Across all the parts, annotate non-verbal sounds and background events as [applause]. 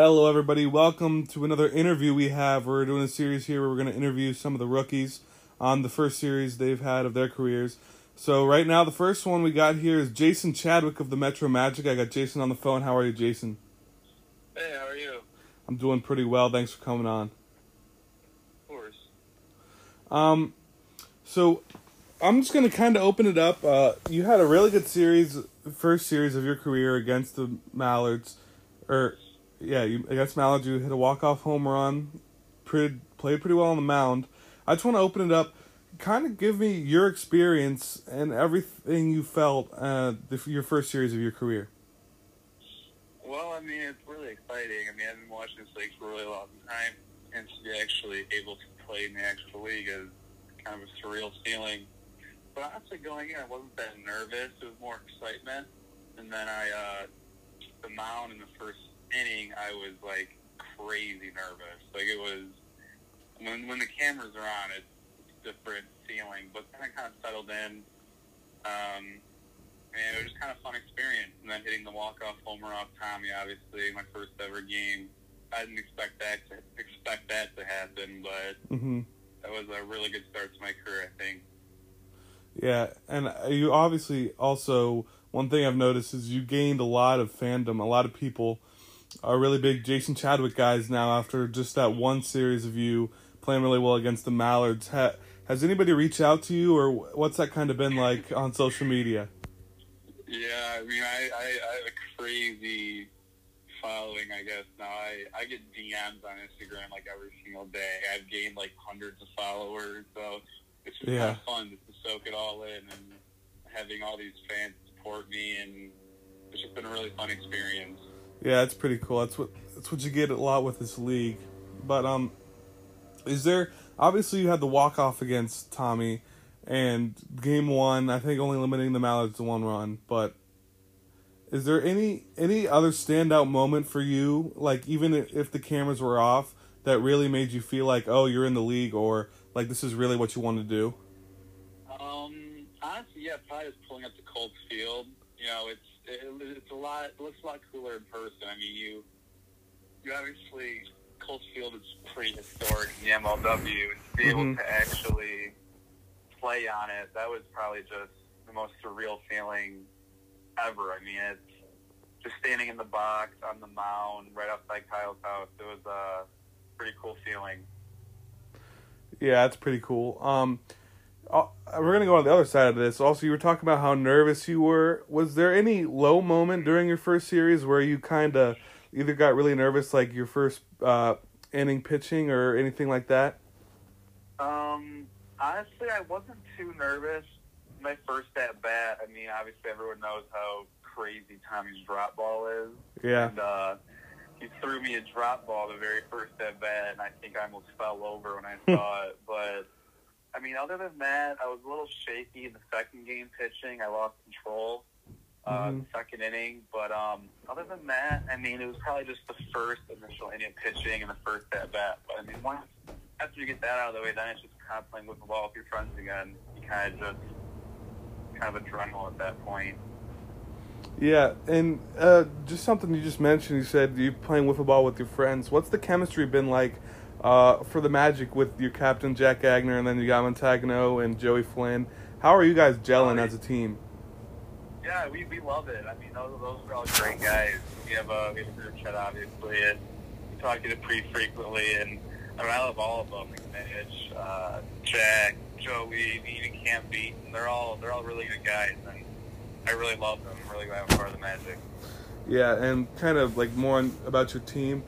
Hello, everybody. Welcome to another interview we have. We're doing a series here where we're going to interview some of the rookies on the first series they've had of their careers. So, right now, the first one we got here is Jason Chadwick of the Metro Magic. I got Jason on the phone. How are you, Jason? Hey, how are you? I'm doing pretty well. Thanks for coming on. Of course. Um, so I'm just gonna kind of open it up. Uh, you had a really good series, first series of your career against the Mallards, or yeah, you against Mallards. You hit a walk off home run, pretty played pretty well on the mound. I just want to open it up. Kind of give me your experience and everything you felt uh, the, your first series of your career. Well, I mean, it's really exciting. I mean, I've been watching this league for a really long time, and to be actually able to play in the actual league is kind of a surreal feeling. But honestly, going in, I wasn't that nervous. It was more excitement. And then I, uh, the mound in the first inning, I was like crazy nervous. Like it was when when the cameras are on, it's, it's different feeling. But then I kind of settled in. Um, and it was just kind of fun experience. And then hitting the walk off homer off Tommy, obviously my first ever game. I didn't expect that to expect that to happen, but Mm-hmm. that was a really good start to my career. I think. Yeah, and you obviously also one thing I've noticed is you gained a lot of fandom. A lot of people are really big Jason Chadwick guys now after just that one series of you playing really well against the Mallards. Ha- has anybody reached out to you, or what's that kind of been like on social media? Yeah, I mean, I, I, I have a crazy following, I guess. Now I, I get DMs on Instagram like every single day. I've gained like hundreds of followers, so it's just Yeah. kind of fun just to soak it all in and having all these fans support me, and it's just been a really fun experience. Yeah, it's pretty cool. That's what that's what you get a lot with this league. But um, is there obviously you had the walk off against Tommy, and game one I think only limiting the Mallards to one run. But is there any any other standout moment for you? Like even if the cameras were off, that really made you feel like oh you're in the league or like this is really what you want to do. Um, honestly, yeah, probably just pulling up to Colts Field. You know, it's it, it's a lot. It looks a lot cooler in person. I mean, you you obviously Colts Field is pretty historic in the MLW, and to be able Mhm. to actually play on it, that was probably just the most surreal feeling ever. I mean, it's just standing in the box on the mound right outside Kyle's house. It was a pretty cool feeling. Yeah, that's pretty cool. Um, we're gonna go on the other side of this. Also, you were talking about how nervous you were. Was there any low moment during your first series where you kind of either got really nervous, like your first uh, inning pitching, or anything like that? Um, honestly, I wasn't too nervous. My first at bat, I mean, obviously everyone knows how crazy Tommy's drop ball is. Yeah, And uh, he threw me a drop ball the very first at bat, and I think I almost fell over when I [laughs] saw it. But, I mean, other than that, I was a little shaky in the second game pitching. I lost control uh, Mhm. the second inning. But um, other than that, I mean, it was probably just the first initial inning pitching and the first at bat. But, I mean, once after you get that out of the way, then it's just kind of playing with the ball with your friends again. You kind of just kind of adrenaline at that point. yeah, and uh, just something you just mentioned. You said you playing wiffle ball with your friends. What's the chemistry been like uh, for the Magic with your captain Jack Agner, and then you got Montagno and Joey Flynn? How are you guys gelling as a team? Yeah, we, we love it. I mean, those, those are all great guys. We have a, we have a group chat, obviously, and we talk to it pretty frequently. And I mean, I love all of them. Mitch, uh, Jack, Joey, even Cam Beaton. They're all they're all really good guys, and I really love them. I'm really glad I'm part of the Magic. Yeah, and kind of like more on, about your team.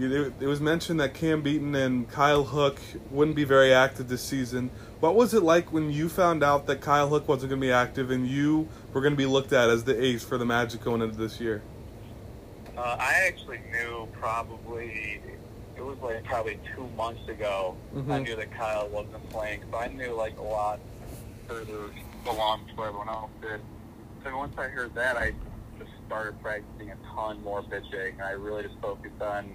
It was mentioned that Cam Beaton and Kyle Hook wouldn't be very active this season. What was it like when you found out that Kyle Hook wasn't going to be active and you were going to be looked at as the ace for the Magic going into this year? Uh, I actually knew probably it was like probably two months ago. I Mhm. knew that Kyle wasn't playing, so I knew like a lot further along before everyone else did. So once I heard that, I just started practicing a ton more pitching. I really just focused on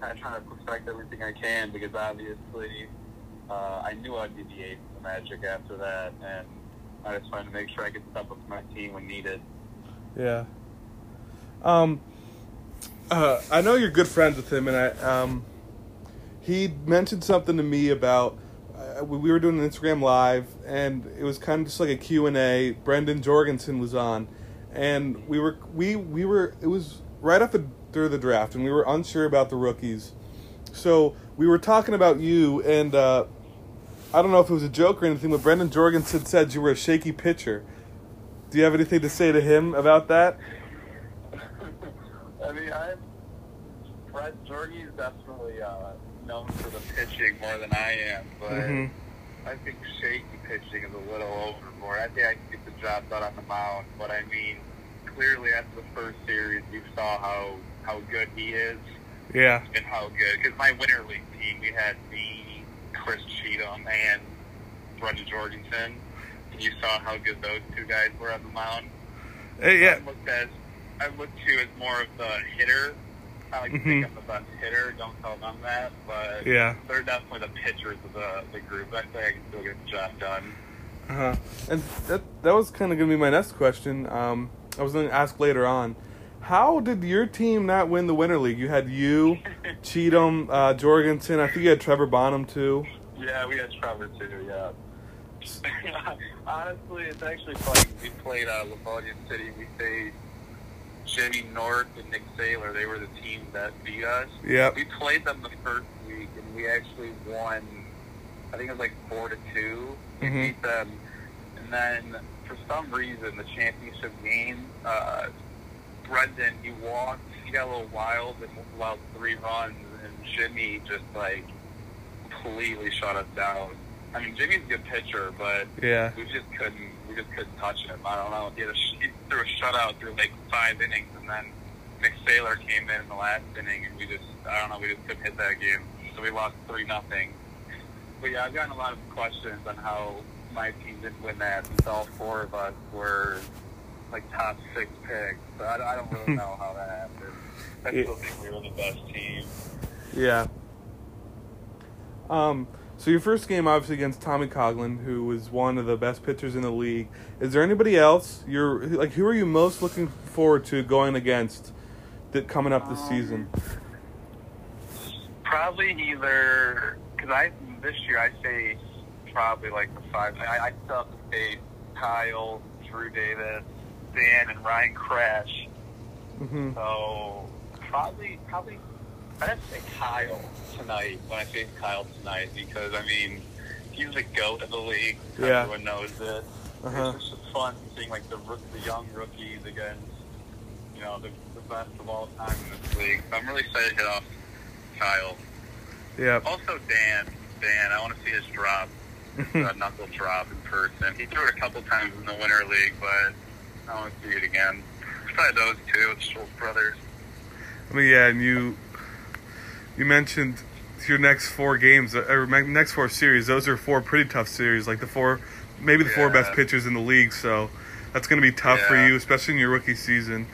kind of trying to perfect everything I can because obviously uh, I knew I'd be the ace of the Magic after that, and I just wanted to make sure I could step up to my team when needed. Yeah. Um, uh, I know you're good friends with him, and I um, he mentioned something to me about uh, we we were doing an Instagram live, and it was kind of just like a Q and A. Brendan Jorgensen was on, and we were we we were it was right off the draft, and we were unsure about the rookies. So we were talking about you, and uh, I don't know if it was a joke or anything, but Brendan Jorgensen said you were a shaky pitcher. Do you have anything to say to him about that? [laughs] I mean, I'm Fred Jorgie is definitely uh, known for the pitching more than I am, but Mm-hmm. I think shaky pitching is a little overboard. I think I can get the job done on the mound, but I mean, clearly after the first series, you saw how how good he is Yeah. and how good. Because my winter league team, we had me, Chris Cheatham, and Brendan Jorgensen. And you saw how good those two guys were on the mound. Hey, yeah. I'm looked as I'm looked to as more of the hitter. I like to Mhm. think I'm the best hitter. Don't tell them that, but Yeah. they're definitely the pitchers of the the group. I think I can still get the job done. Uh-huh. And that that was kind of going to be my next question. Um, I was going to ask later on. How did your team not win the Winter League? You had you, [laughs] Cheatham, uh, Jorgensen. I think you had Trevor Bonham too. Yeah, we had Trevor too. Yeah. [laughs] Honestly, it's actually funny. We played uh, Livonia City. We played Jimmy North and Nick Saylor. They were the team that beat us. Yeah. We played them the first week, and we actually won. I think it was like four to two. We Mhm. beat them, and then for some reason, the championship game, uh, Brendan he walked. He got a little wild and allowed three runs, and Jimmy just like completely shut us down. I mean, Jimmy's a good pitcher, but Yeah. we just couldn't we just couldn't touch him. I don't know. He, had a, he threw a shutout through like five innings, and then Nick Saylor came in in the last inning, and we just I don't know. We just couldn't hit that game, so we lost three nothing. But yeah, I've gotten a lot of questions on how my team didn't win that, since all four of us were like top six picks. So I, I don't really [laughs] know how that happened. I Yeah. still think we were the best team. Yeah. Um. So your first game, obviously against Tommy Coughlin, who was one of the best pitchers in the league. Is there anybody else you're like? Who are you most looking forward to going against that coming up this Um, season? Probably either because I this year I face probably like the five. I, I still have to face Kyle, Drew Davis, Dan, and Ryan Crash. Mm-hmm. So probably probably I'd have to say Kyle tonight when I face Kyle tonight because I mean he's the goat of the league. Yeah. Everyone knows it. Uh-huh. It's just fun seeing like the the young rookies against you know the, the best of all time in this league. So I'm really excited to hit off Kyle. Yeah. Also, Dan. Dan, I want to see his drop, [laughs] uh, knuckle drop in person. He threw it a couple times in the Winter League, but I want to see it again. Probably those two, the Schultz brothers. I mean, yeah, and you you mentioned your next four games uh, or next four series. Those are four pretty tough series, like the four, maybe the four best pitchers in the league. So that's going to be tough for you, especially in your rookie season.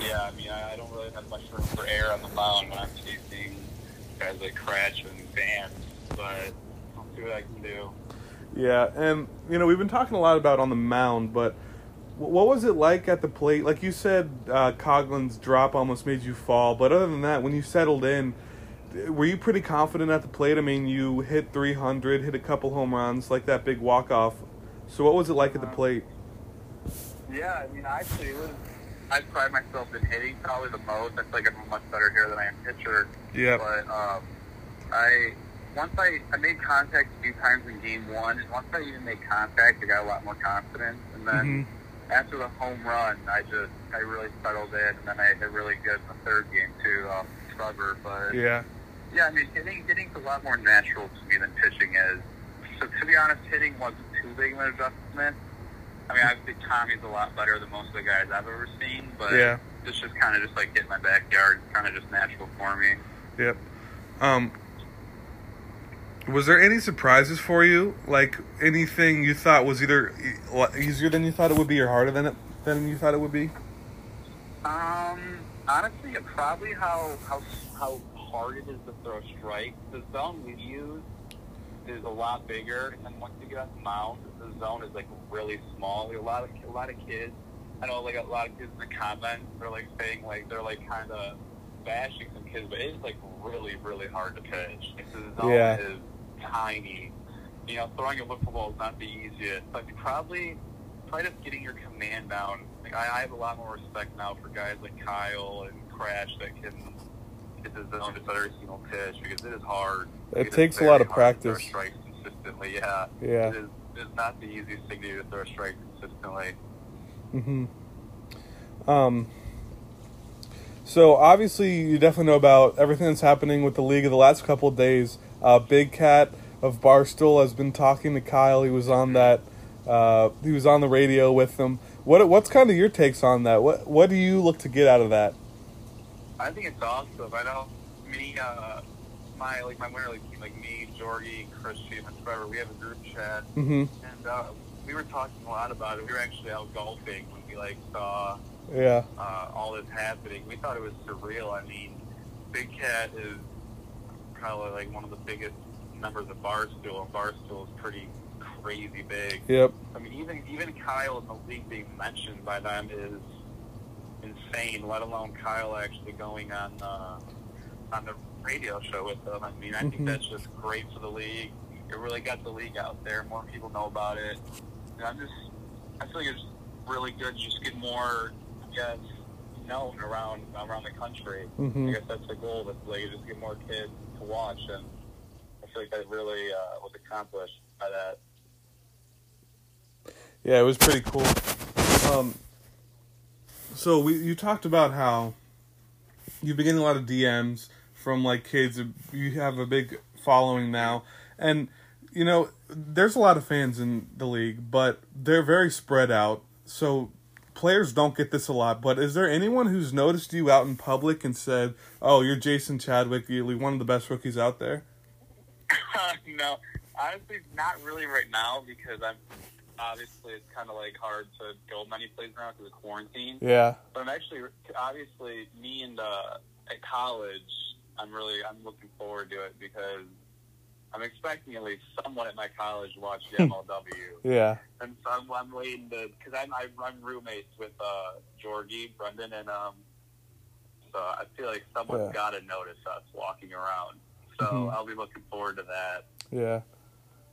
Yeah, I mean, I, don't really have much room for air on the mound when I'm facing guys like Crash and Van, but I'll see what I can do. Yeah, and you know we've been talking a lot about on the mound, but what was it like at the plate? Like you said, uh, Coughlin's drop almost made you fall, but other than that, when you settled in, were you pretty confident at the plate? I mean, you hit 300, hit a couple home runs, like that big walk off. So what was it like at the plate? Yeah, I mean, actually, it was. I pride myself in hitting probably the most. I feel like I'm much better here than I am pitcher. Yeah. But um, I once I I made contact a few times in game one, and once I even made contact, I got a lot more confidence. And then Mhm. After the home run, I just I really settled in, and then I hit really good in the third game too, um, Trevor. But Yeah. yeah, I mean, hitting hitting's a lot more natural to me than pitching is. So to be honest, hitting wasn't too big of an adjustment. I mean, obviously Tommy's a lot better than most of the guys I've ever seen, but Yeah. it's just kind of just like hitting my backyard, kind of just natural for me. Yep. Um, was there any surprises for you? Like anything you thought was either easier than you thought it would be, or harder than it than you thought it would be? Um, honestly, it probably how how how hard it is to throw strikes. The zone we use is a lot bigger, and once you get on the mound, the zone is like really small. A lot of a lot of kids I know like a lot of kids in the comments they're like saying like they're like kind of bashing some kids, but it's like really really hard to pitch. Like, the zone Yeah. is tiny. You know, throwing a wiffle ball is not the easiest, but probably probably just getting your command down. Like I, I have a lot more respect now for guys like Kyle and Crash that can get the zone just every single pitch because it is hard. It is takes a lot of hard to throw practice. Strikes consistently, yeah. Yeah. It is, it's not the easiest thing to do to throw a strike consistently. Mm-hmm. Um. So obviously, you definitely know about everything that's happening with the league of the last couple of days. Uh, Big Cat of Barstool has been talking to Kyle. He was on that. Uh, he was on the radio with them. What What's kind of your takes on that? What What do you look to get out of that? I think it's awesome. I know me, uh, my like my winter league team, like me, Jorgie, Christian, and Trevor. We have a group chat, hmm and uh, we were talking a lot about it. We were actually out golfing when we like saw Yeah. uh, all this happening. We thought it was surreal. I mean, Big Cat is probably like one of the biggest members of Barstool, and Barstool is pretty crazy big. Yep. I mean, even even Kyle in the league being mentioned by them is insane. Let alone Kyle actually going on uh, on the radio show with them. I mean, I Mhm. think that's just great for the league. It really got the league out there. More people know about it. And I'm just, I feel like it's really good. to Just get more, I guess, known around around the country. hmm I guess that's the goal. That like just get more kids to watch, and I feel like that really uh, was accomplished by that. Yeah, it was pretty cool. Um, so we you talked about how you've been getting a lot of DMs from like kids. You have a big following now, and you know there's a lot of fans in the league, but they're very spread out. So players don't get this a lot. But is there anyone who's noticed you out in public and said, "Oh, you're Jason Chadwick, you're one of the best rookies out there"? [laughs] no, honestly, not really right now because I'm obviously it's kind of like hard to go many places around because of quarantine. Yeah. But I'm actually obviously me and uh, at college, I'm really I'm looking forward to it because I'm expecting at least someone at my college to watch [laughs] the MLW, Yeah. and so I'm, I'm waiting to because I'm I'm I'm roommates with uh, Jorgie, Brendan, and um. So I feel like someone's Yeah. got to notice us walking around. So Mhm. I'll be looking forward to that. Yeah,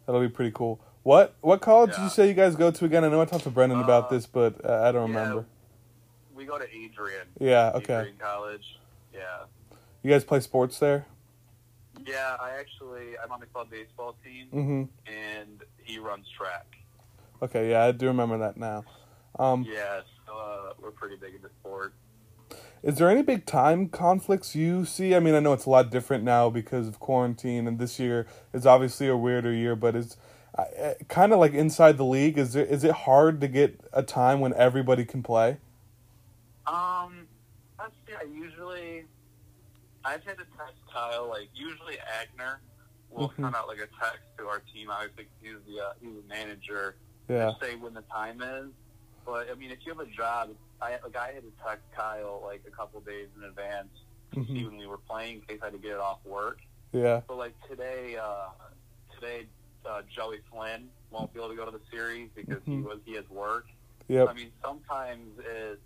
that'll be pretty cool. What what college did you say you guys go to again? I know I talked to Brendan about Uh, this, but uh, I don't yeah. remember. We go to Adrian. Yeah, okay. Adrian College. Yeah. You guys play sports there? Yeah, I actually I'm on the club baseball team, Mm-hmm. and he runs track. Okay, yeah, I do remember that now. Um, Yeah, so uh, we're pretty big into sport. Is there any big time conflicts you see? I mean, I know it's a lot different now because of quarantine, and this year is obviously a weirder year. But it's uh, kind of like inside the league. Is there is it hard to get a time when everybody can play? Um, see. I usually I've had to text Kyle. Like usually Agner will Mhm. send out like a text to our team. Obviously, 'cause he's the uh, he's the manager. Yeah. to say when the time is. But I mean, if you have a job, I like I had to text Kyle like a couple days in advance to see when we were playing in case I had to get it off work. Yeah. But like today, uh, today uh, Joey Flynn won't be able to go to the series because he Mhm. was he has work. Yep. I mean, sometimes it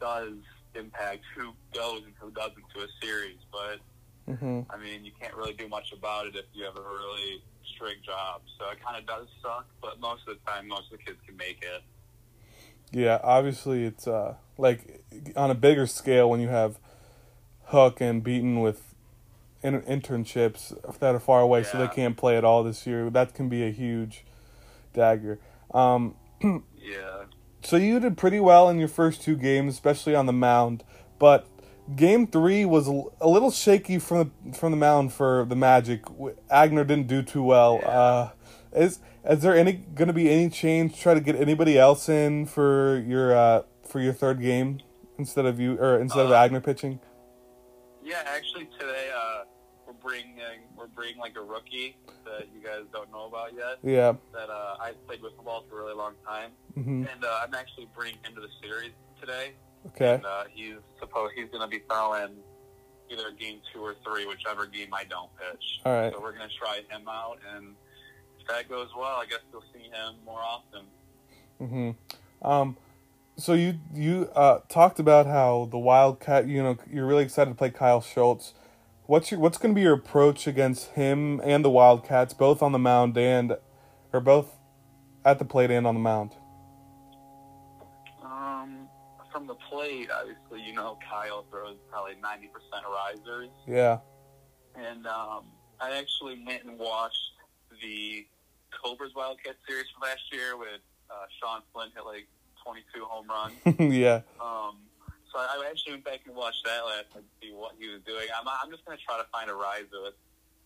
does impact who goes and who doesn't to a series, but hmm I mean, you can't really do much about it if you have a really strict job. So it kind of does suck, but most of the time, most of the kids can make it. Yeah, obviously it's uh like on a bigger scale when you have Hook and Beaton with in- internships that are far away, so they can't play at all this year. That can be a huge dagger. Um, [clears throat] Yeah. So you did pretty well in your first two games, especially on the mound, but game three was a little shaky from the, from the mound for the Magic. Agner didn't do too well. Yeah. Uh, is is there any going to be any change? Try to get anybody else in for your uh, for your third game instead of you or instead of Uh, Agner pitching? Yeah, actually today uh, we're bringing like a rookie that you guys don't know about yet. Yeah. That uh, I played wiffle ball for a really long time, hmm and uh, I'm actually bringing him to the series today. Okay. And uh, he's supposed he's going to be throwing either game two or three, whichever game I don't pitch. All right. So we're going to try him out, and if that goes well, I guess you'll see him more often. hmm Um, so you you uh, talked about how the Wildcat, you know, you're really excited to play Kyle Schultz. What's your what's going to be your approach against him and the Wildcats, both on the mound and, or both at the plate and on the mound? Um, from the plate, obviously, you know, Kyle throws probably ninety percent risers, Yeah. and um, I actually went and watched the Cobras Wildcat series from last year with uh, Sean Flynn hit like twenty-two home runs. [laughs] yeah. Um, so I actually went back and watched that last night to see what he was doing. I'm, I'm just going to try to find a riser that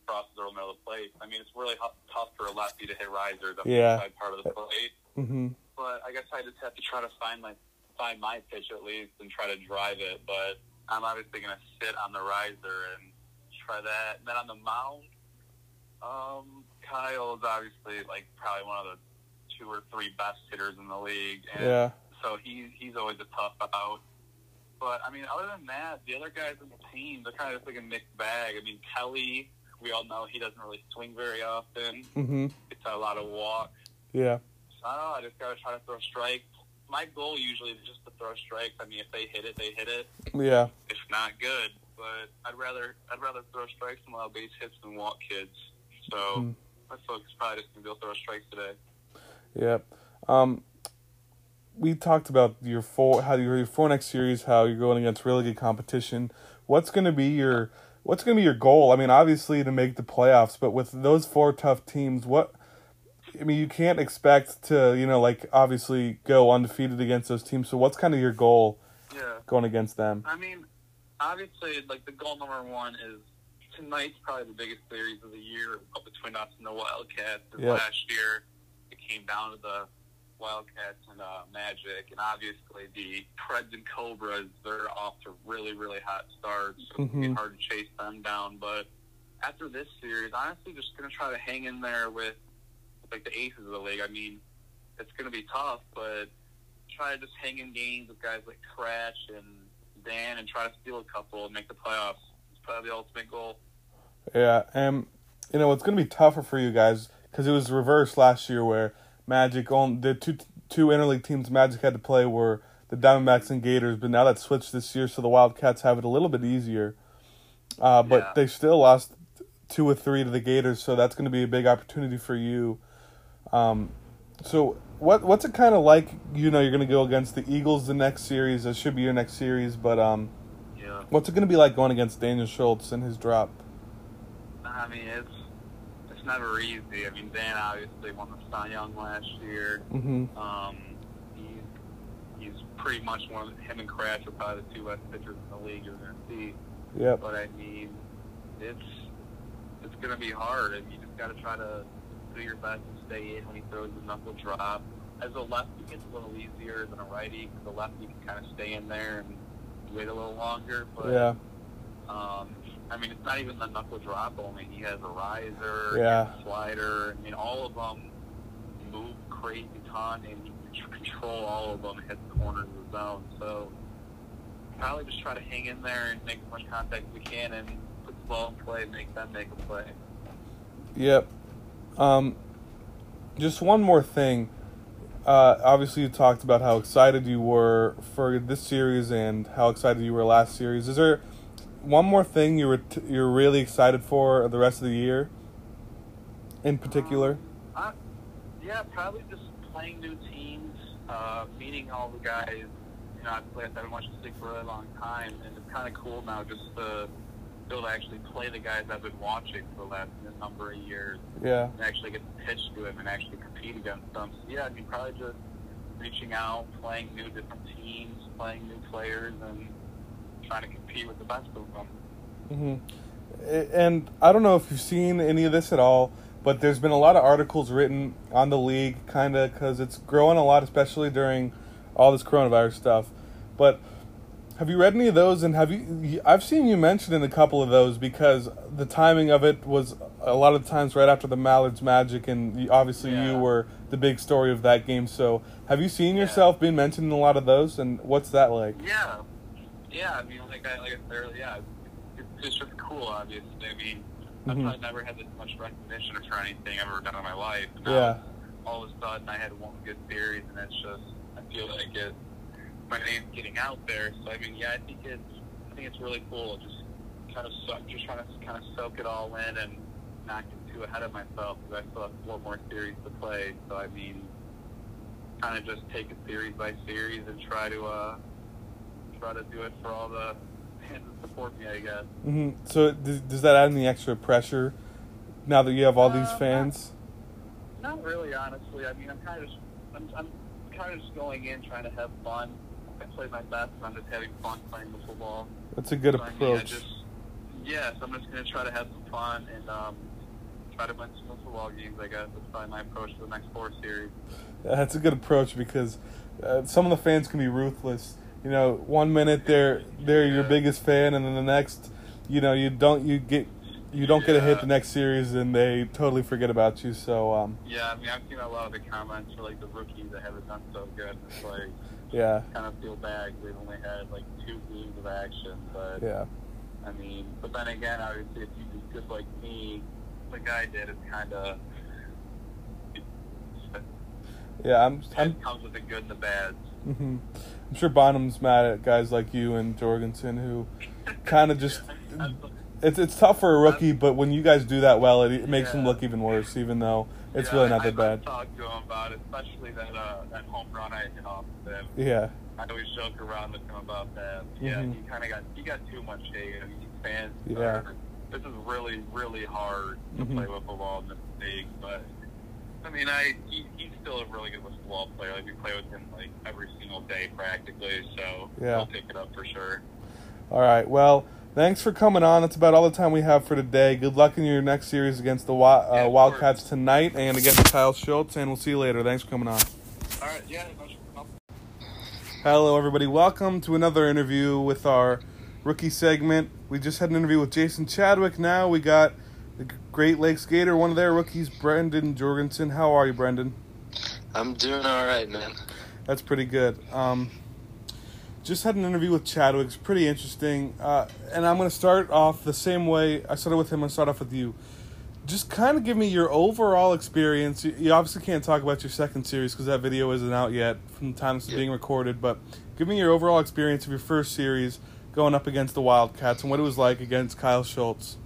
crosses the middle of the plate. I mean, it's really tough for a lefty to hit risers on Yeah. the inside part of the plate. Mhm. But I guess I just have to try to find my find my pitch at least and try to drive it. But I'm obviously going to sit on the riser and try that. And then on the mound, um, Kyle is obviously like probably one of the two or three best hitters in the league. And Yeah. so he he's always a tough out. But I mean, other than that, the other guys in the team, they're kind of just like a mixed bag. I mean, Kelly, we all know he doesn't really swing very often. Mhm. It's a lot of walks. Yeah. So I don't know. I just gotta try to throw strikes. My goal usually is just to throw strikes. I mean, if they hit it, they hit it. Yeah. If not, good. But I'd rather I'd rather throw strikes and allow base hits than walk kids. So Hmm. my focus probably just gonna be able to throw strikes today. Yeah. Um, we talked about your four how your, four next series, how you're going against really good competition. What's going to be your what's going to be your goal? I mean, obviously to make the playoffs, but with those four tough teams, what I mean, you can't expect to you know like obviously go undefeated against those teams. So what's kind of your goal Yeah. going against them? I mean, obviously, like the goal number one is tonight's probably the biggest series of the year between us and the Wildcats. Yep. Last year, it came down to the Wildcats and uh, Magic, and obviously the Preds and Cobras. They're off to really, really hot starts. So be Mhm. hard to chase them down. But after this series, honestly, just gonna try to hang in there with like the aces of the league. I mean, it's gonna be tough, but try to just hang in games with guys like Crash and Dan and try to steal a couple and make the playoffs. It's probably the ultimate goal. Yeah, and you know it's going to be tougher for you guys because it was reversed last year where Magic on the two two interleague teams Magic had to play were the Diamondbacks and Gators, but now that's switched this year, so the Wildcats have it a little bit easier. Uh, but Yeah. they still lost two or three to the Gators, so that's going to be a big opportunity for you. Um, so what what's it kind of like? You know, you're going to go against the Eagles the next series. That should be your next series, but um, Yeah. what's it going to be like going against Daniel Schultz and his drop? I mean, it's it's never easy. I mean, Dan obviously won the Cy Young last year. Mm-hmm. Um, he's he's pretty much one of him and Crash are probably the two best pitchers in the league you're going to see. Yep. But I mean, it's it's going to be hard, and you just got to try to do your best to stay in when he throws the knuckle drop. As a lefty, it's a little easier than a righty because the lefty can kind of stay in there and wait a little longer. But Yeah. um, I mean, it's not even the knuckle drop only. He has a riser, Yeah. a slider. I mean, all of them move crazy ton, and he can control all of them, hit the corners of the zone. So probably just try to hang in there and make as much contact as we can, and put the ball in play, and make them make a play. Yep. Um, just one more thing. Uh, obviously, you talked about how excited you were for this series and how excited you were last series. Is there one more thing you were t- you're really excited for the rest of the year? In particular, Uh, yeah, probably just playing new teams, uh, meeting all the guys. You know, I've played, I've been watching the league for a really long time, and it's kind of cool now just to be able to actually play the guys I've been watching for the last number of years, yeah, and actually get to pitch to them and actually compete against them. So yeah, I mean, probably just reaching out, playing new different teams, playing new players, and trying to compete with the best of them. hmm And I don't know if you've seen any of this at all, but there's been a lot of articles written on the league, kind of because it's growing a lot, especially during all this coronavirus stuff. But have you read any of those? And have you? I've seen you mentioned in a couple of those because the timing of it was a lot of times right after the Mallards Magic, and obviously you were the big story of that game. So have you seen Yeah. yourself being mentioned in a lot of those? And what's that like? Yeah, yeah. I mean, like I like I said earlier, yeah, it's, it's just cool. Obviously, I mean, I've Mhm. probably never had this much recognition for anything I've ever done in my life. And now, Yeah. All of a sudden, I had one good series, and it's just I feel like it. my name's getting out there. So I mean, yeah, I think it's I think it's really cool. Just kind of soak, just trying to kind of soak it all in and not get too ahead of myself because I still have four more series to play. So I mean, kind of just take it series by series and try to uh, try to do it for all the fans that support me. I guess. hmm So does, does that add any extra pressure now that you have all these Uh, fans? Not really, honestly. I mean, I'm kind of just, I'm, I'm kind of just going in trying to have fun. I play my best, and I'm just having fun playing the wiffle ball. That's a good So, I mean, I approach. just, yes, I'm just going to try to have some fun and um, try to win some wiffle ball games. I guess that's probably my approach to the next four series. That's a good approach because uh, some of the fans can be ruthless. You know, one minute they're they're your biggest fan, and then the next, you know, you don't you get you don't get a hit the next series, and they totally forget about you. So um, Yeah, I mean, I've seen a lot of the comments for like the rookies that haven't done so good. It's like yeah, kind of feel bad. They've only had like two games of action, but yeah, I mean, but then again, obviously, if you good like me, like I did, it's kind of yeah. I'm I'm it comes with the good and the bad. hmm I'm sure Bonham's mad at guys like you and Jorgensen who kind of [laughs] just. It's it's tough for a rookie, but when you guys do that well, it, it makes them Yeah. look even worse. Even though it's Yeah, really not I, that bad. I've talked to him about it, especially that uh, that home run I hit off of him. Yeah, I always joke around with him about that. Yeah, Mhm. he kind of got he got too much hate. I mean, fans. Yeah. Are, this is really really hard to Mhm. play wiffle ball in this league, but I mean, I he, he's still a really good wiffle ball player. Like we play with him like every single day practically, so Yeah. he'll pick it up for sure. All right. Well, thanks for coming on. That's about all the time we have for today. Good luck in your next series against the Yeah, uh, of Wildcats tonight and against Kyle Schultz, and we'll see you later. Thanks for coming on. All right, yeah. Hello, everybody. Welcome to another interview with our rookie segment. We just had an interview with Jason Chadwick. Now we got the Great Lakes Gator, one of their rookies, Brendan Jorgensen. How are you, Brendan? I'm doing all right, man. That's pretty good. Um, just had an interview with Chadwick. It's pretty interesting. Uh, and I'm going to start off the same way I started with him. To start off with you. Just kind of give me your overall experience. You, you obviously can't talk about your second series because that video isn't out yet from the time it's Yeah. being recorded. But give me your overall experience of your first series going up against the Wildcats and what it was like against Kyle Schultz.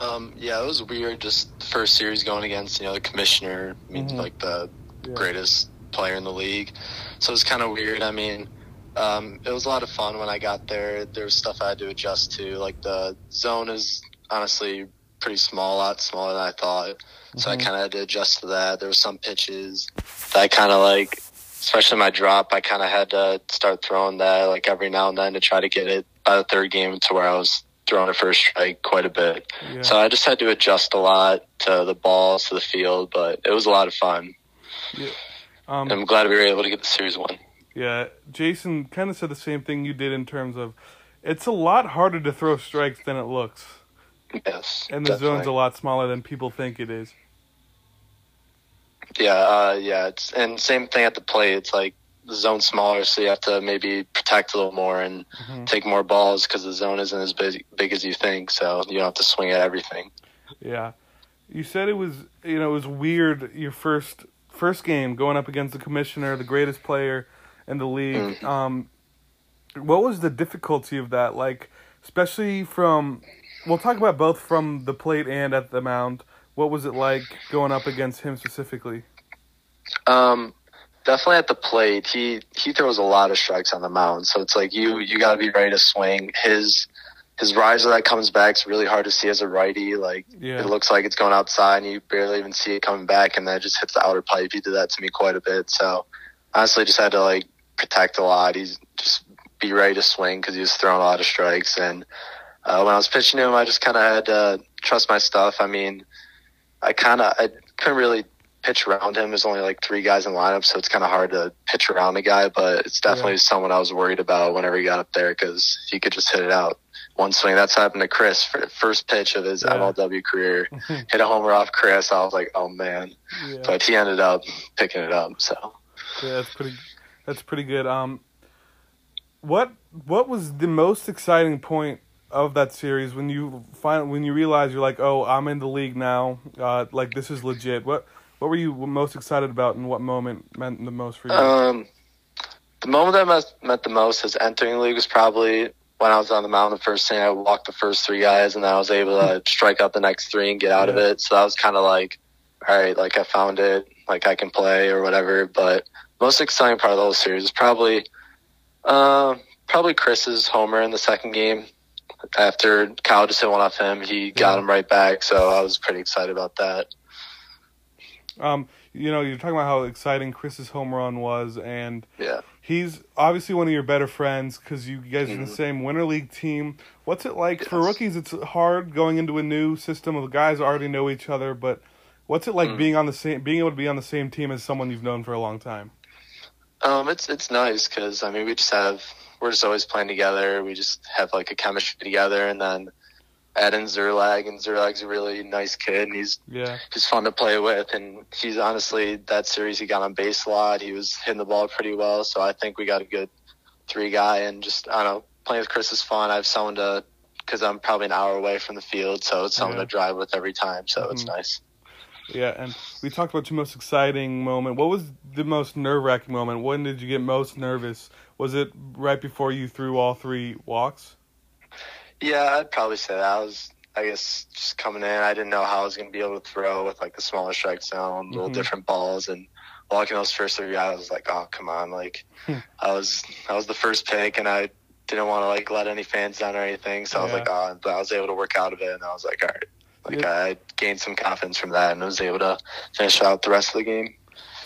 Um, yeah, it was weird. Just the first series going against you know the commissioner, I mean, Mhm. like the Yeah. greatest player in the league. So it was kind of weird. I mean, um, it was a lot of fun when I got there. There was stuff I had to adjust to. Like the zone is honestly pretty small, a lot smaller than I thought. So I Mhm. kind of had to adjust to that. There were some pitches that I kind of like, especially my drop. I kind of had to start throwing that like every now and then to try to get it by the third game to where I was throwing a first strike quite a bit. Yeah. So I just had to adjust a lot to the balls, to the field, but it was a lot of fun. um, I'm glad we were able to get the series one. Yeah, Jason kind of said the same thing you did in terms of it's a lot harder to throw strikes than it looks, Yes. and the definitely. zone's a lot smaller than people think it is. Yeah, uh, yeah. It's and same thing at the plate. It's like the zone's smaller, so you have to maybe protect a little more and Mhm. take more balls because the zone isn't as big, big as you think. So you don't have to swing at everything. Yeah, you said it was you know it was weird your first first game going up against the commissioner, the greatest player in the league. Mhm. Um, what was the difficulty of that? Like, especially from we'll talk about both from the plate and at the mound. What was it like going up against him specifically? Um, definitely at the plate, he he throws a lot of strikes on the mound. So it's like you you got to be ready to swing. His his riser that comes back is really hard to see as a righty. Like Yeah. it looks like it's going outside, and you barely even see it coming back, and then it just hits the outer pipe. He did that to me quite a bit. So honestly, just had to like protect a lot. He's just be ready to swing because he was throwing a lot of strikes. And uh, when I was pitching to him, I just kind of had to trust my stuff. I mean, I kind of I couldn't really pitch around him. There's only like three guys in lineup, so it's kind of hard to pitch around a guy. But it's definitely Yeah. someone I was worried about whenever he got up there because he could just hit it out one swing. That's happened to Chris for the first pitch of his Yeah. MLW career. [laughs] hit a homer off Chris. I was like, oh man, yeah. but he ended up picking it up. So Yeah, that's pretty. That's pretty good. Um, what what was the most exciting point of that series when you find when you realize you're like, oh, I'm in the league now. Uh, like this is legit. What what were you most excited about, and what moment meant the most for you? um, the moment that meant, meant the most as entering the league was probably when I was on the mound the first thing. I walked the first three guys, and then I was able to strike out the next three and get out of it. So that was kind of like, all right, like I found it, like I can play or whatever. But most exciting part of the whole series is probably, uh, probably Chris's homer in the second game. After Kyle just hit one off him, he got Yeah. him right back. So I was pretty excited about that. Um, you know, you're talking about how exciting Chris's home run was, and Yeah. he's obviously one of your better friends because you guys are in the Mhm. same winter league team. What's it like for rookies? It's hard going into a new system of guys already know each other, but what's it like Mhm. being on the same, being able to be on the same team as someone you've known for a long time? Um, it's it's nice because I mean we just have we're just always playing together. We just have like a chemistry together, and then add in Zerlag, and Zerlag's a really nice kid, and he's Yeah, he's fun to play with, and he's honestly that series he got on base a lot. He was hitting the ball pretty well, so I think we got a good three guy, and just I don't know playing with Chris is fun. I have someone to because I'm probably an hour away from the field, so it's someone Yeah. to drive with every time. So it's Mhm. nice. yeah. And we talked about your most exciting moment. What was the most nerve wracking moment? When did you get most nervous? Was it right before you threw all three walks? Yeah, I'd probably say that. I was, I guess, just coming in. I didn't know how I was going to be able to throw with like the smaller strike zone, little Mhm. different balls, and walking those first three guys, I was like, oh come on, like Hmm. I was, I was the first pick, and I didn't want to like let any fans down or anything. So I was like, oh, but I was able to work out of it, and I was like, all right, like Yeah. I gained some confidence from that, and I was able to finish out the rest of the game.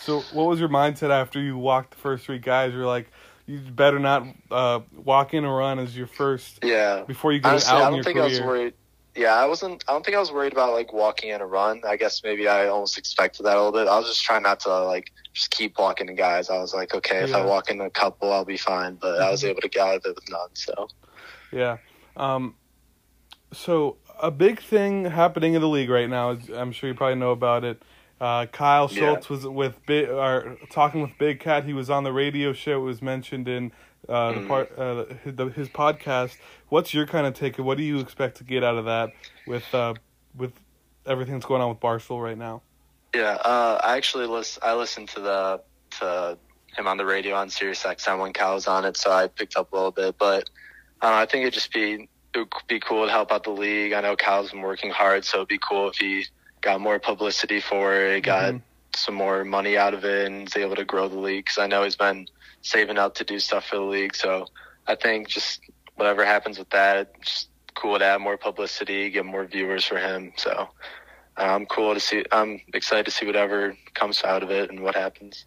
So, what was your mindset after you walked the first three guys? You're like, you better not uh, walk in a run as your first Yeah. before you get Honestly, out I in don't your think career. I was worried. Yeah, I wasn't. I don't think I was worried about like walking in a run. I guess maybe I almost expected that a little bit. I was just trying not to like just keep walking in guys. I was like, okay, if Yeah. I walk in a couple, I'll be fine. But I was Mhm. able to get out of it with none. So Yeah. Um, so a big thing happening in the league right now I'm sure you probably know about it. Uh, Kyle Yeah. Schultz was with Big, or talking with Big Cat. He was on the radio show. It was mentioned in uh, the Mhm. part uh, his, the, his podcast. What's your kind of take? What do you expect to get out of that with uh, with everything that's going on with Barstool right now? yeah, uh, I actually listen. I listened to the to him on the radio on Sirius XM when Kyle was on it, so I picked up a little bit. But uh, I think it'd just be it would be cool to help out the league. I know Kyle's been working hard, so it'd be cool if he got more publicity for it, got Mhm. some more money out of it, and is able to grow the league. Because I know he's been saving up to do stuff for the league. So I think just whatever happens with that, it's just cool to add more publicity, get more viewers for him. So I'm cool to see. I'm excited to see whatever comes out of it and what happens.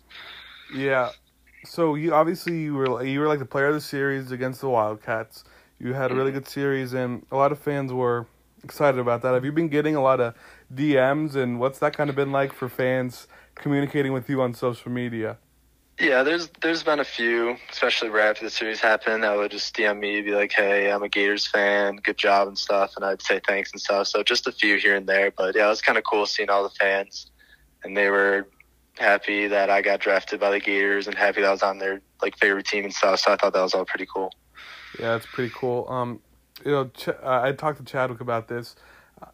Yeah. So you obviously you were you were like the player of the series against the Wildcats. You had a really good series, and a lot of fans were excited about that. Have you been getting a lot of DMs, and what's that kind of been like for fans communicating with you on social media? Yeah, there's there's been a few, especially right after the series happened, that would just DM me, be like, "Hey, I'm a Gators fan, good job and stuff," and I'd say thanks and stuff. So just a few here and there, but yeah, it was kind of cool seeing all the fans, and they were happy that I got drafted by the Gators and happy that I was on their like favorite team and stuff. So I thought that was all pretty cool. Yeah, that's pretty cool. Um, you know, Ch- uh, I talked to Chadwick about this.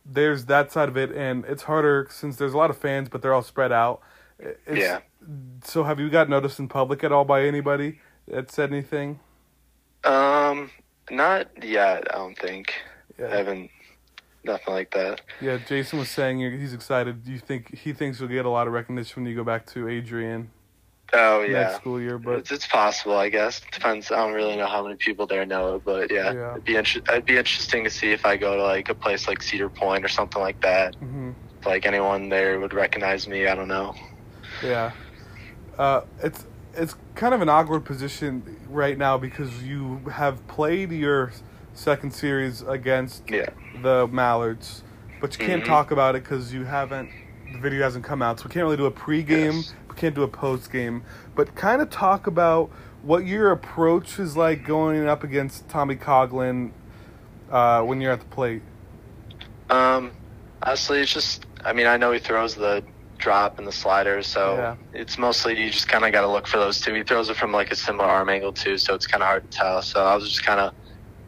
There's that side of it, and it's harder since there's a lot of fans, but they're all spread out. It's, Yeah. So, have you got noticed in public at all by anybody that said anything? Um, not yet. I don't think. I Yeah. haven't nothing like that. Yeah, Jason was saying he's excited. Do you think he thinks you'll get a lot of recognition when you go back to Adrian Oh next yeah. school year? But It's, it's possible, I guess. Depends. I don't really know how many people there know it, but yeah, Yeah. it'd be inter- it'd be interesting to see if I go to like a place like Cedar Point or something like that. mhm, If, like anyone there would recognize me. I don't know. yeah, uh, it's it's kind of an awkward position right now because you have played your second series against Yeah. the Mallards, but you can't Mhm. talk about it because you haven't. The video hasn't come out, so we can't really do a pregame. Yes. Can't do a postgame, but kind of talk about what your approach is like going up against Tommy Coughlin uh, when you're at the plate. Um, honestly, it's just. I mean, I know he throws the drop and the slider, so Yeah. it's mostly you just kind of got to look for those two. He throws it from like a similar arm angle too, so it's kind of hard to tell. So I was just kind of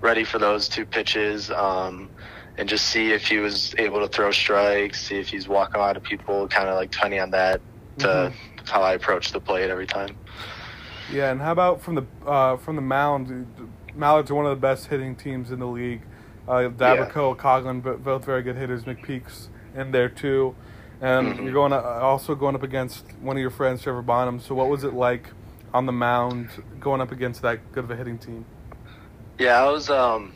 ready for those two pitches, um, and just see if he was able to throw strikes, see if he's walking a lot of people, kind of like depending on that to Mhm. How I approach the plate every time. Yeah, and how about from the uh, from the mound? Mallards are one of the best hitting teams in the league. Uh, Dabico, Coughlin, both very good hitters. McPeak's in there too, and mm-hmm. you're going to, also going up against one of your friends, Trevor Bonham. So, what was it like on the mound going up against that good of a hitting team? Yeah, I was um,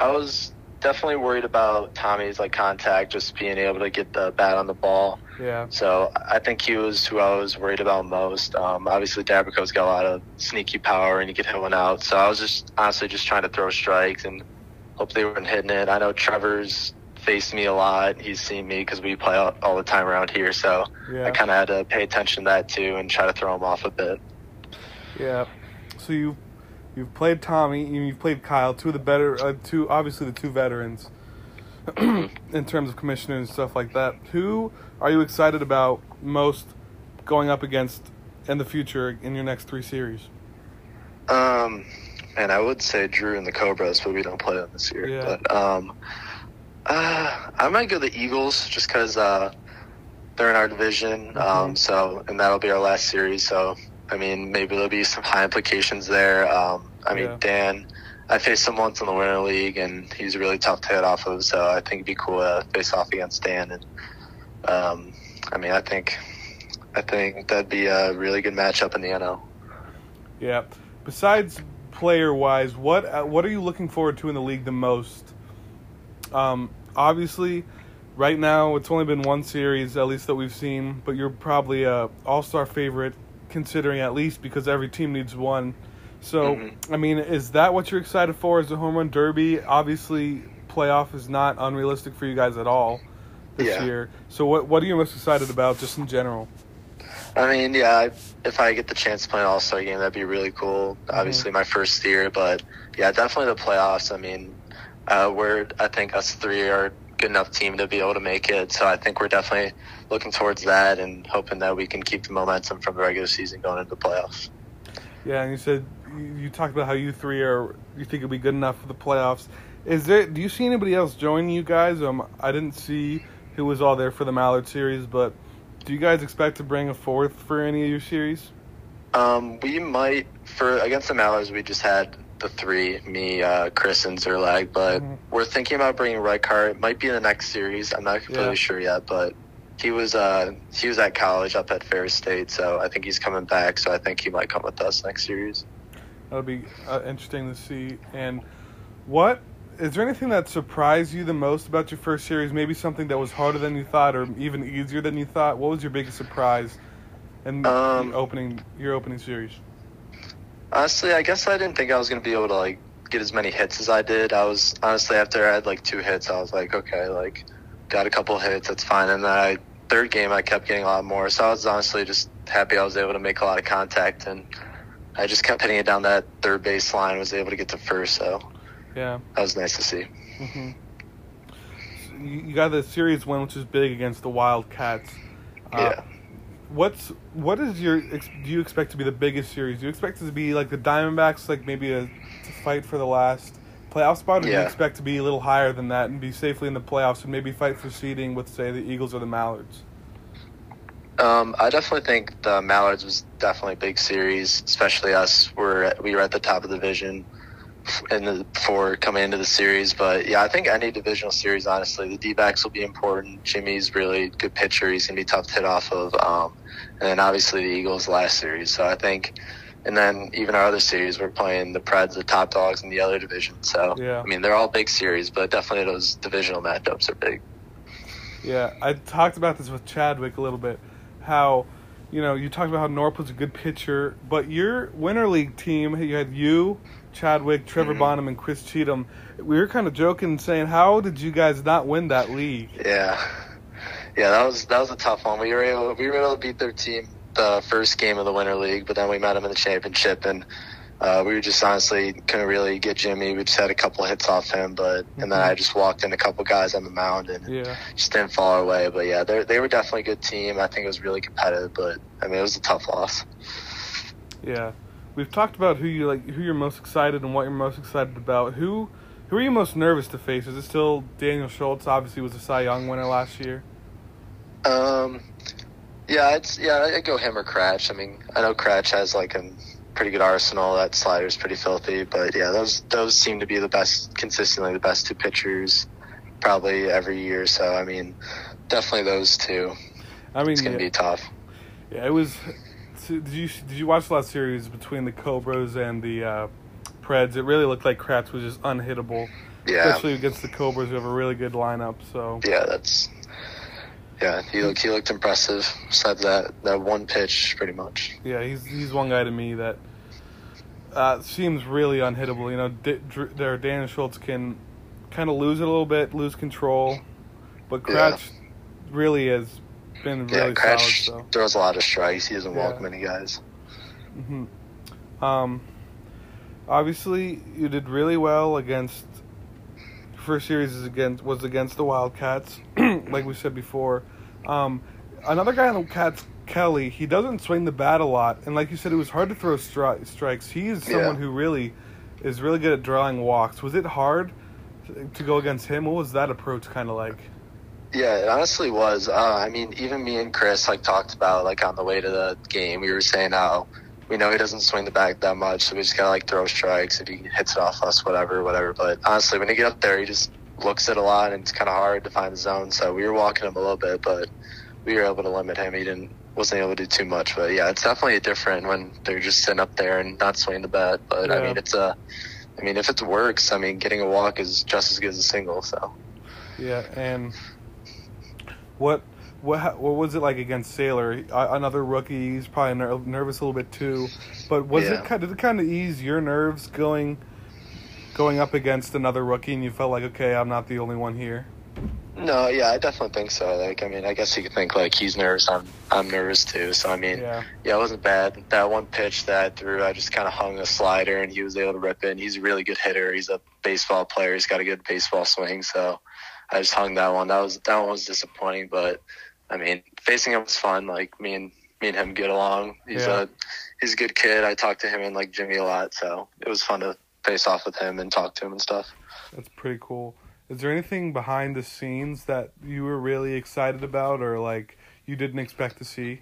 I was definitely worried about Tommy's like contact, just being able to get the bat on the ball. Yeah. So I think he was who I was worried about most. Um, obviously, Dabico's got a lot of sneaky power, and he could hit one out. So I was just honestly just trying to throw strikes and hope they weren't hitting it. I know Trevor's faced me a lot. He's seen me because we play all, all, the time around here. So yeah. I kind of had to pay attention to that too and try to throw him off a bit. Yeah. So you you've played Tommy, you've played Kyle, two of the better, uh, two obviously the two veterans [clears throat] in terms of commissioner and stuff like that. Who are you excited about most going up against in the future in your next three series? Um, and I would say Drew and the Cobras, but we don't play them this year. Yeah. But um, uh, I might go the Eagles just because uh, they're in our division. Mm-hmm. Um, so and that'll be our last series. So I mean, maybe there'll be some high implications there. Um, I mean, yeah. Dan, I faced him once in the Winter League, and he's really tough to hit off of. So I think it'd be cool to face off against Dan. And um, I mean, I think I think that'd be a really good matchup in the NL. Yeah. Besides player wise, what uh, what are you looking forward to in the league the most? Um, obviously, right now it's only been one series at least that we've seen, but you're probably a All Star favorite considering at least because every team needs one. So, mm-hmm. I mean, is that what you're excited for? Is the home run derby? Obviously, playoff is not unrealistic for you guys at all this yeah. year. So, what what are you most excited about, just in general? I mean, yeah, if I get the chance to play an All Star game, that'd be really cool. Mm-hmm. Obviously, my first year, but yeah, definitely the playoffs. I mean, uh, we're I think us three are good enough team to be able to make it. So I think we're definitely looking towards that and hoping that we can keep the momentum from the regular season going into the playoffs. Yeah, and you said you talked about how you three are you think it'll be good enough for the playoffs. Is there? Do you see anybody else joining you guys? Um, I didn't see who was all there for the Mallard series, but do you guys expect to bring a fourth for any of your series? Um, we might for against the Mallards. We just had the three, me, uh, Chris, and Zerlag. But mm-hmm. we're thinking about bringing Rykart. It might be in the next series. I'm not completely yeah. sure yet, but he was uh, he was at college up at Ferris State, so I think he's coming back. So I think he might come with us next series. That'll be uh, interesting to see. And what is there anything that surprised you the most about your first series? Maybe something that was harder than you thought, or even easier than you thought. What was your biggest surprise in um, opening your opening series? Honestly, I guess I didn't think I was going to be able to like get as many hits as I did. I was honestly after I had like two hits, I was like, okay, like got a couple hits, that's fine. And then I third game, I kept getting a lot more. So I was honestly just happy I was able to make a lot of contact, and I just kept hitting it down that third base line. Was able to get to first, so yeah, that was nice to see. Mm-hmm. So you got the series win, which is big against the Wildcats. Uh, yeah what's what is your do you expect to be the biggest series? Do you expect it to be like the Diamondbacks, like maybe a fight for the last playoff spot, or yeah. do you expect to be a little higher than that and be safely in the playoffs and maybe fight for seeding with say the Eagles or the Mallards? Um, I definitely think the Mallards was definitely a big series, especially us. We're we were at the top of the division in the before coming into the series. But yeah, I think any divisional series, honestly, the D backs will be important. Jimmy's really good pitcher. He's gonna be tough to hit off of. Um, and then obviously the Eagles last series. So I think, and then even our other series, we're playing the Preds, the top dogs in the other division. So yeah. I mean, they're all big series, but definitely those divisional matchups are big. Yeah, I talked about this with Chadwick a little bit. How, you know, you talked about how Norp was a good pitcher, but your winter league team, you had you, Chadwick, Trevor mm-hmm. Bonham, and Chris Cheatham. We were kind of joking, saying, "How did you guys not win that league?" Yeah, yeah, that was that was a tough one. We were able we were able to beat their team the first game of the Winter League, but then we met them in the championship, and uh, we were just honestly couldn't really get Jimmy. We just had a couple hits off him, but mm-hmm. and then I just walked in a couple guys on the mound and yeah. just didn't fall our way. But yeah, they they were definitely a good team. I think it was really competitive, but I mean it was a tough loss. Yeah, we've talked about who you like, who you're most excited and what you're most excited about. Who who are you most nervous to face? Is it still Daniel Schultz? Obviously, was a Cy Young winner last year. Um, yeah, it's yeah. I go him or Crash. I mean, I know Crash has like an pretty good arsenal. That slider's pretty filthy, but yeah, those those seem to be the best, consistently the best two pitchers, probably every year. So I mean, definitely those two. I mean, It's gonna yeah, be tough. yeah, it was. Did you did you watch the last series between the Cobras and the uh, Preds? It really looked like Kratz was just unhittable, Yeah, especially against the Cobras, who have a really good lineup. So yeah, that's yeah. He looked he looked impressive. Besides that that one pitch, pretty much. yeah, he's he's one guy to me that uh, seems really unhittable. You know, D- Dr- there Dan Schultz can kind of lose it a little bit, lose control, but Yeah. Really has been Yeah, really Crash solid. So. throws a lot of strikes. He doesn't walk many guys. Mm-hmm. Um, obviously, you did really well against. First series is against was against the Wildcats, [clears throat] like we said before. Um, another guy on the Cats, Kelly, he doesn't swing the bat a lot, and like you said, it was hard to throw stri- strikes. He is someone Yeah. who really is really good at drawing walks. Was it hard to go against him? What was that approach kind of like? Yeah, it honestly was. Uh, I mean, even me and Chris like talked about like on the way to the game. We were saying how we know he doesn't swing the bat that much, so we just gotta like throw strikes if he hits it off us, whatever, whatever. But honestly, when you get up there, he just looks at a lot, and it's kind of hard to find the zone. So we were walking him a little bit, but we were able to limit him. He didn't wasn't able to do too much. But yeah, it's definitely different when they're just sitting up there and not swinging the bat. But I mean, it's a I mean, if it works, I mean, getting a walk is just as good as a single. So Yeah, and what what what was it like against Sailor? Another rookie, he's probably ner- nervous a little bit too. But was Yeah. it kind did it kind of ease your nerves going going up against another rookie, and you felt like okay, I'm not the only one here. No, yeah, I definitely think so. Like, I mean, I guess you could think like he's nervous. I'm, I'm nervous too. So I mean, Yeah, yeah, it wasn't bad. That one pitch that I threw, I just kind of hung a slider, and he was able to rip it. And he's a really good hitter. He's a baseball player. He's got a good baseball swing. So I just hung that one. That was that one was disappointing, but I mean, facing him was fun. Like me and me and him get along. He's Yeah. a he's a good kid. I talked to him and like Jimmy a lot, so it was fun to face off with him and talk to him and stuff. that's pretty cool. Is there anything behind the scenes that you were really excited about, or like you didn't expect to see?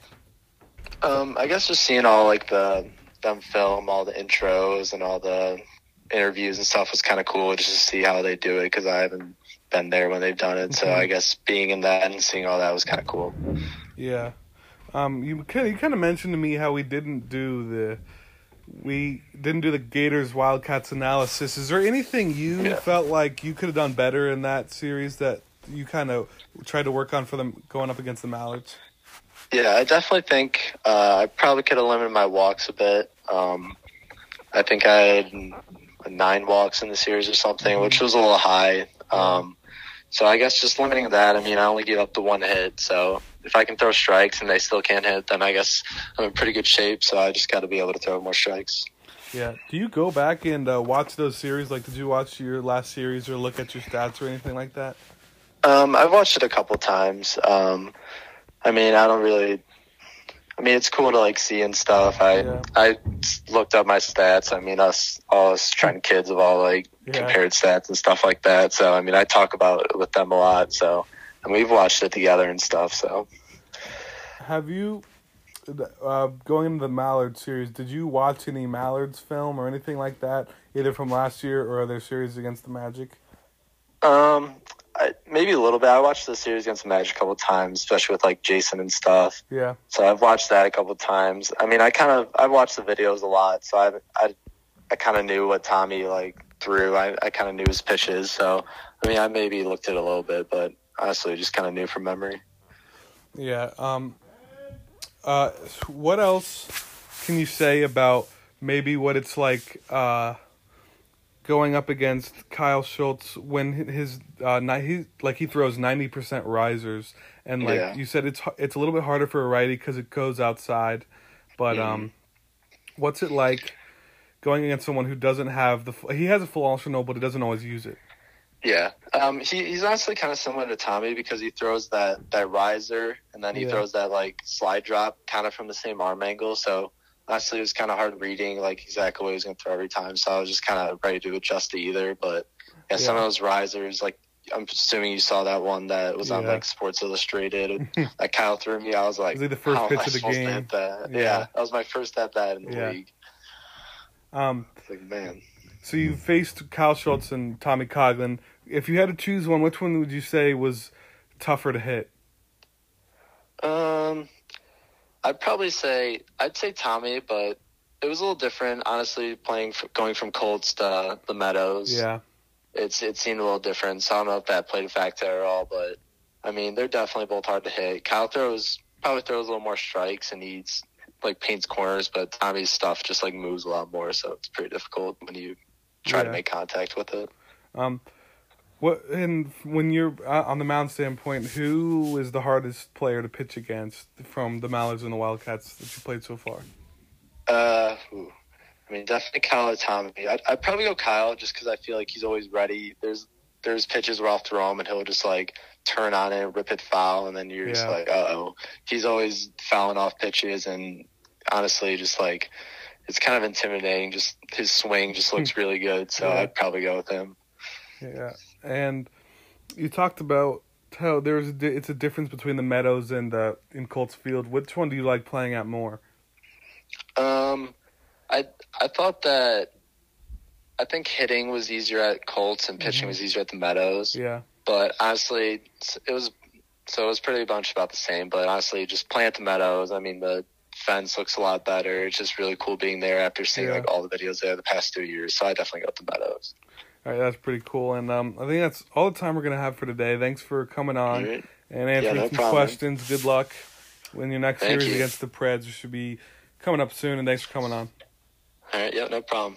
Um, I guess just seeing all like the them film, all the intros and all the interviews and stuff was kind of cool just to see how they do it because I haven't been there when they've done it. So Mhm. I guess being in that and seeing all that was kind of cool. Yeah. Um, you kind of, you kind of mentioned to me how we didn't do the we didn't do the Gators Wildcats analysis. Is there anything you Yeah. felt like you could have done better in that series that you kind of tried to work on for them going up against the Mallards? Yeah, I definitely think uh, I probably could have limited my walks a bit. Um, I think I had nine walks in the series or something, which was a little high. Um, so I guess just limiting that. I mean, I only give up the one hit, so if I can throw strikes and they still can't hit, then I guess I'm in pretty good shape. So I just got to be able to throw more strikes. Yeah. Do you go back and uh, watch those series? Like, did you watch your last series or look at your stats or anything like that? Um, I've watched it a couple times. Um, I mean, I don't really. I mean, it's cool to like see and stuff. I Yeah. I looked up my stats. I mean, us all us trying kids have all like Yeah. compared stats and stuff like that. So I mean, I talk about it with them a lot. So and we've watched it together and stuff. So Have you, uh, going into the Mallard series, did you watch any Mallards film or anything like that, either from last year or other series against the Magic? um, I, maybe a little bit. I watched the series against the Magic a couple times, especially with like Jason and stuff. Yeah. So I've watched that a couple times. I mean, I kind of I watched the videos a lot, so I I I kind of knew what Tommy like threw. I I kind of knew his pitches. So I mean, I maybe looked at it a little bit, but honestly, just kind of knew from memory. Yeah. Um. Uh. What else can you say about maybe what it's like uh, going up against Kyle Schultz when his uh he like he throws ninety percent risers and like Yeah. you said it's it's a little bit harder for a righty because it goes outside, but um, what's it like? Going against someone who doesn't have the he has a full arsenal but he doesn't always use it. Yeah, um, he, he's honestly kind of similar to Tommy because he throws that, that riser and then he Yeah. throws that like slide drop kind of from the same arm angle. So honestly, it was kind of hard reading like exactly what he was going to throw every time. So I was just kind of ready to adjust to either. But yeah, some of those risers, like I'm assuming you saw that one that was on like Sports Illustrated [laughs] that Kyle threw me. I was like, Was it the first how pitch am I of the supposed to game? hit that? Yeah. Yeah. that was my first at bat in the Yeah. league. Um, It's like man. so you faced Kyle Schultz and Tommy Coughlin. If you had to choose one, which one would you say was tougher to hit? Um, I'd probably say I'd say Tommy, but it was a little different. Honestly, playing going from Colts to the Meadows, Yeah, it's it seemed a little different. So I don't know if that played a factor at all, but I mean they're definitely both hard to hit. Kyle throws probably throws a little more strikes and he's like paints corners, but Tommy's stuff just like moves a lot more, so it's pretty difficult when you try Yeah. to make contact with it. Um, what and when you're uh, on the mound standpoint, who is the hardest player to pitch against from the Mallards and the Wildcats that you played so far? Uh, ooh. I mean, definitely Kyle or Tommy. I'd, I'd probably go Kyle just because I feel like he's always ready. There's there's pitches where I'll throw him and he'll just like turn on it, rip it foul, and then you're just like, uh oh. He's always fouling off pitches, and honestly, just like it's kind of intimidating. Just his swing just looks really good, so Yeah. I'd probably go with him. Yeah, and you talked about how there's a it's a difference between the Meadows and the in Colts Field. Which one do you like playing at more? Um, I I thought that I think hitting was easier at Colts and pitching Mhm. was easier at the Meadows. Yeah, But honestly, it was so it was pretty much about the same. But honestly, just playing at the Meadows, I mean, the fence looks a lot better. It's just really cool being there after seeing Yeah. like all the videos there the past two years. So I definitely go with the Meadows. all right, that's pretty cool. And um, I think that's all the time we're gonna have for today. Thanks for coming on right. and answering no some problem. questions. Good luck when your next Thank series you. against the Preds should be coming up soon. And thanks for coming on. All right. Yeah, no problem.